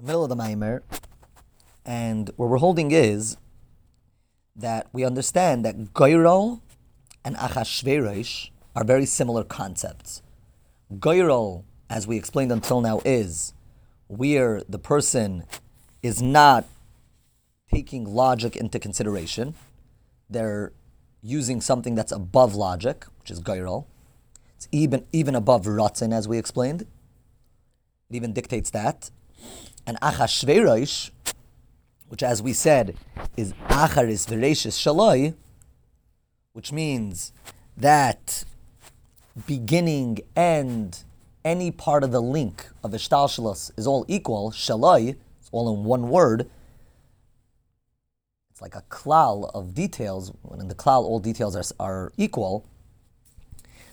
the middle of the Maimer, and where we're holding is that we understand that Goyrol and Achashverosh are very similar concepts. Goyrol, as we explained until now, is where the person is not taking logic into consideration. They're using something that's above logic, which is Goyrol. It's even, even above Ratzin, as we explained. It even dictates that. And Achashverosh, which as we said is Acharis Vereshis Shaloi, which means that beginning, end, any part of the link of Ishtalshalos is all equal, Shaloi, it's all in one word. It's like a klal of details, when in the klal all details are, are equal.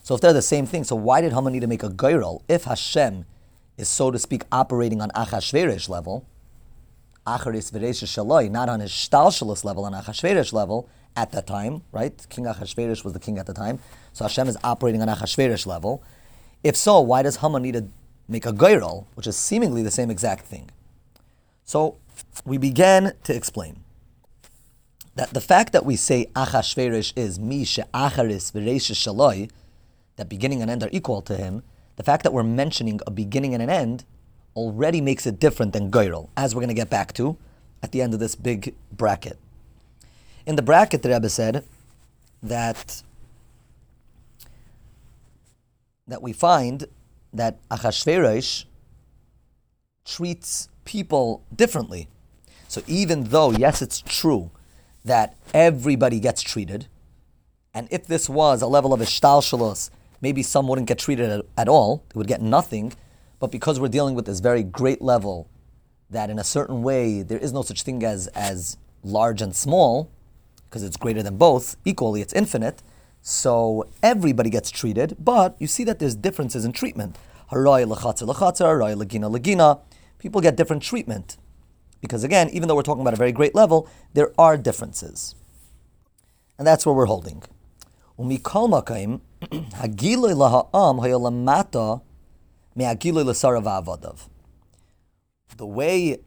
So if they're the same thing, so why did Haman need to make a goyrel? If Hashem is, so to speak, operating on Achashverosh level, Acharis Veresh Shaloi, not on his Shtalshalos level, on Achashverosh level at that time, right? King Achashverosh was the king at the time. So Hashem is operating on Achashverosh level. If so, why does Haman need to make a Goyrel, which is seemingly the same exact thing? So we began to explain that the fact that we say Achashverosh is Mi Acharis Veresh Shaloi, that beginning and end are equal to him, the fact that we're mentioning a beginning and an end already makes it different than Goyrel, as we're going to get back to at the end of this big bracket. In the bracket, the Rebbe said that that we find that Achashverosh treats people differently. So even though, yes, it's true that everybody gets treated, and if this was a level of ishtalshalos maybe some wouldn't get treated at, at all, they would get nothing. But because we're dealing with this very great level, that in a certain way there is no such thing as, as large and small, because it's greater than both, equally, it's infinite. So everybody gets treated, but you see that there's differences in treatment. People get different treatment. Because again, even though we're talking about a very great level, there are differences. And that's where we're holding. Umikol makaim, The way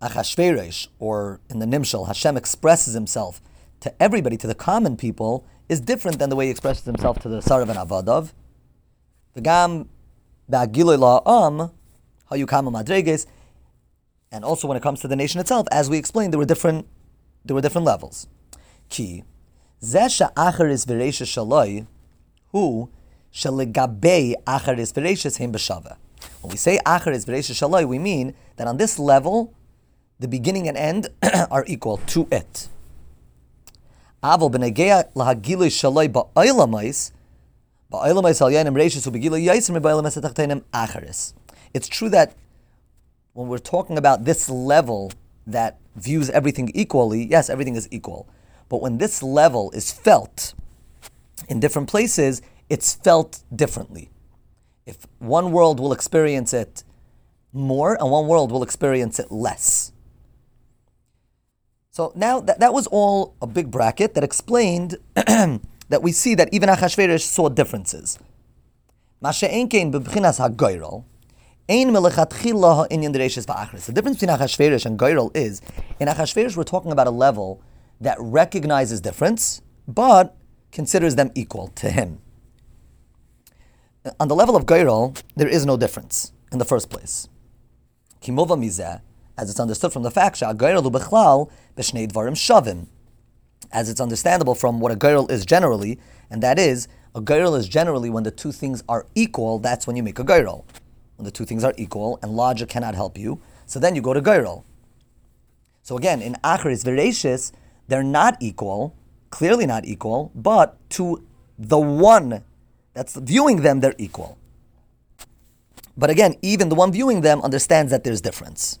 Achashverosh, or in the Nimshal, Hashem expresses himself to everybody, to the common people, is different than the way he expresses himself to the Sarav and Avadav. The Gam Ba'agiloi la'am hayukama madreges, and also when it comes to the nation itself, as we explained, there were different, there were different levels. Key. Zesha acharis v'reisha shaloi, who shaligabei acharis v'reishas him b'shava. When we say acharis v'reisha shaloi, we mean that on this level, the beginning and end are equal to it. Avol b'negeya lahagiloi shaloi ba'olamais, ba'olamais al yanim reishas u'begiloi yaisim ba'olamais atachtenim acharis. It's true that when we're talking about this level that views everything equally, yes, everything is equal. But when this level is felt in different places, it's felt differently. If one world will experience it more and one world will experience it less. So now that, that was all a big bracket that explained that we see that even Achashverosh saw differences. The difference between Achashverosh and Goyrel is, in Achashverosh we're talking about a level that recognizes difference, but considers them equal to him. On the level of Gairol, there is no difference in the first place. Kimova mizeh, as it's understood from the fact, shavim, as it's understandable from what a Gairol is generally, and that is, a Gairol is generally when the two things are equal, that's when you make a Gairol. When the two things are equal and logic cannot help you, so then you go to Gairol. So again, in Acharis Vereshis, they're not equal, clearly not equal, but to the one that's viewing them, they're equal. But again, even the one viewing them understands that there's difference.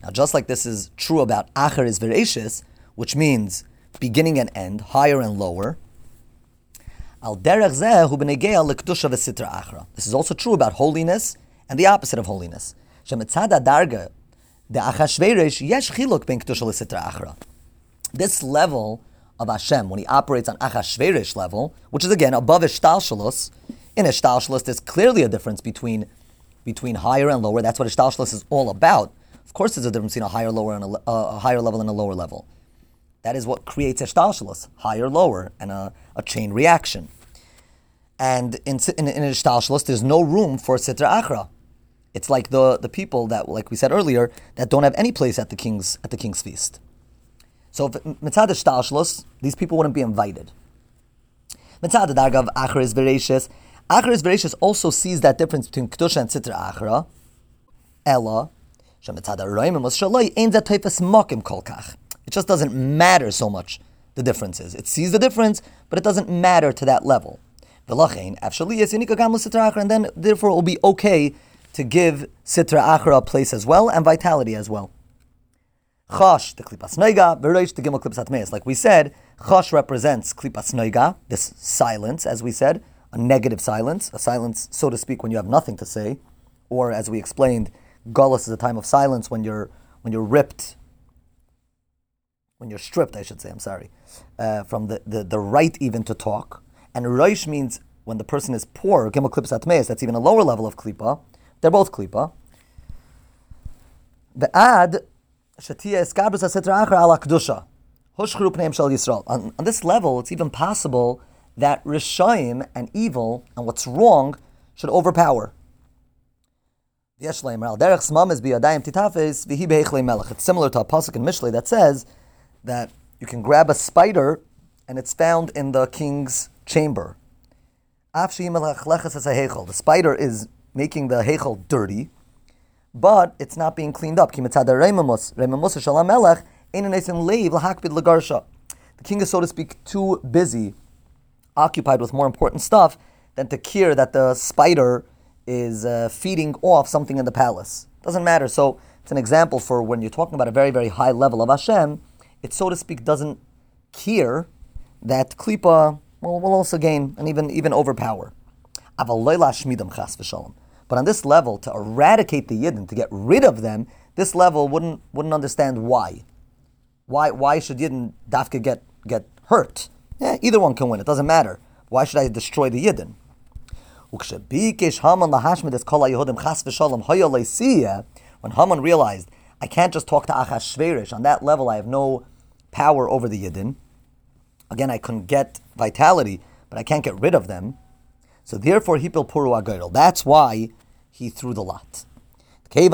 Now, just like this is true about acharis vereshis, which means beginning and end, higher and lower. This is also true about holiness and the opposite of holiness the Achashverosh yesh chiluk ben kedusha achra. This level of Hashem, when he operates on Achashverosh level, which is again above Ishtal Shalos, In Ishtalshalos, there's clearly a difference between between higher and lower. That's what Ishtalshalos is all about. Of course, there's a difference between a higher, lower, and a, uh, a higher level and a lower level. That is what creates Ishtalshalos, higher, lower, and a, a chain reaction. And in, in, in Ishtalshalos, there's no room for Sitra Achra. It's like the, the people that, like we said earlier, that don't have any place at the king's, at the king's feast. So mitzad Ishtalshalos, these people wouldn't be invited. Mitzad Dargav Achra is Bereshis. Achra is Bereshis also sees that difference between Kedusha and Sitra Achra. Ella, Shemitzad Aroimim was Shaloi, Ein Zat Teifes Mokim Kolkach. It just doesn't matter so much the differences. It sees the difference, but it doesn't matter to that level. And then, therefore, it will be okay to give Sitra Achra a place as well and vitality as well. Chosh, the klipas noiga, bereish, the gimel klipas atmeis. Like we said, chosh represents klipas noiga, this silence, as we said, a negative silence, a silence, so to speak, when you have nothing to say, or as we explained, gullus is a time of silence when you're when you're ripped when you're stripped, I should say, I'm sorry, uh, from the, the, the right even to talk. And Roish means when the person is poor, Gimel Klipas Atmeis, that's even a lower level of Klipa. They're both Klipa. The ad, Shatia Eskabris Asitra Achra ala Kedusha. Hushchru Pneim Shal Yisrael. On this level, it's even possible that Rishayim and evil and what's wrong should overpower. It's similar to a pasuk in Mishlei that says that you can grab a spider and it's found in the king's chamber. The spider is making the heichel dirty, but it's not being cleaned up. The king is, so to speak, too busy, occupied with more important stuff than to care that the spider is uh, feeding off something in the palace. Doesn't matter. So it's an example for when you're talking about a very, very high level of Hashem it so to speak doesn't care that klipa will, will also gain and even even overpower. But on this level, to eradicate the yidden, to get rid of them, this level wouldn't wouldn't understand why. Why why should yidden dafka get get hurt? Yeah, either one can win. It doesn't matter. Why should I destroy the yidden? When Haman realized I can't just talk to Achashverish. On that level, I have no power over the Yidden. Again, I couldn't get vitality, but I can't get rid of them. So therefore, Hipil Puru Agirl. That's why he threw the lot. Again,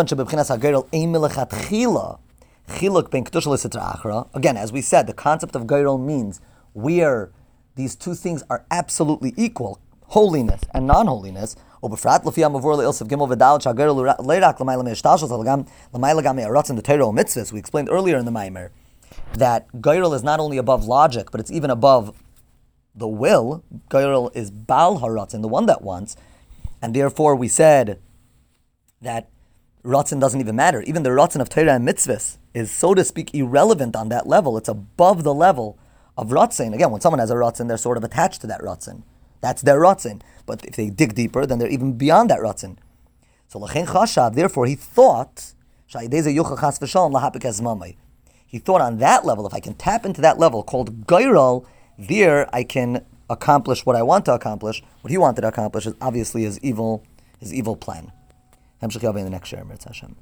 as we said, the concept of Gairol means where these two things are absolutely equal, holiness and non-holiness, ובפרט לפי המבוא לאילסף גימל ודלת שהגר לא רק למעלה מהשתלשלות, אלא גם למעלה גם מהרצון, the Torah mitzvahs. We explained earlier in the Maimer that Gairel is not only above logic, but it's even above the will. Gairel is Bal Haratzin, the one that wants. And therefore we said that Ratzin doesn't even matter. Even the Ratzin of Torah and mitzvahs is, so to speak, irrelevant on that level. It's above the level of Ratzin. Again, when someone has a Ratzin, they're sort of attached to that Ratzin. That's their Ratzin. But if they dig deeper, then they're even beyond that Ratzin. So Lachen Chashav, therefore, he thought, he thought on that level, if I can tap into that level called Gairal, there I can accomplish what I want to accomplish. What he wanted to accomplish is obviously his evil, his evil plan. in the next share, Hashem.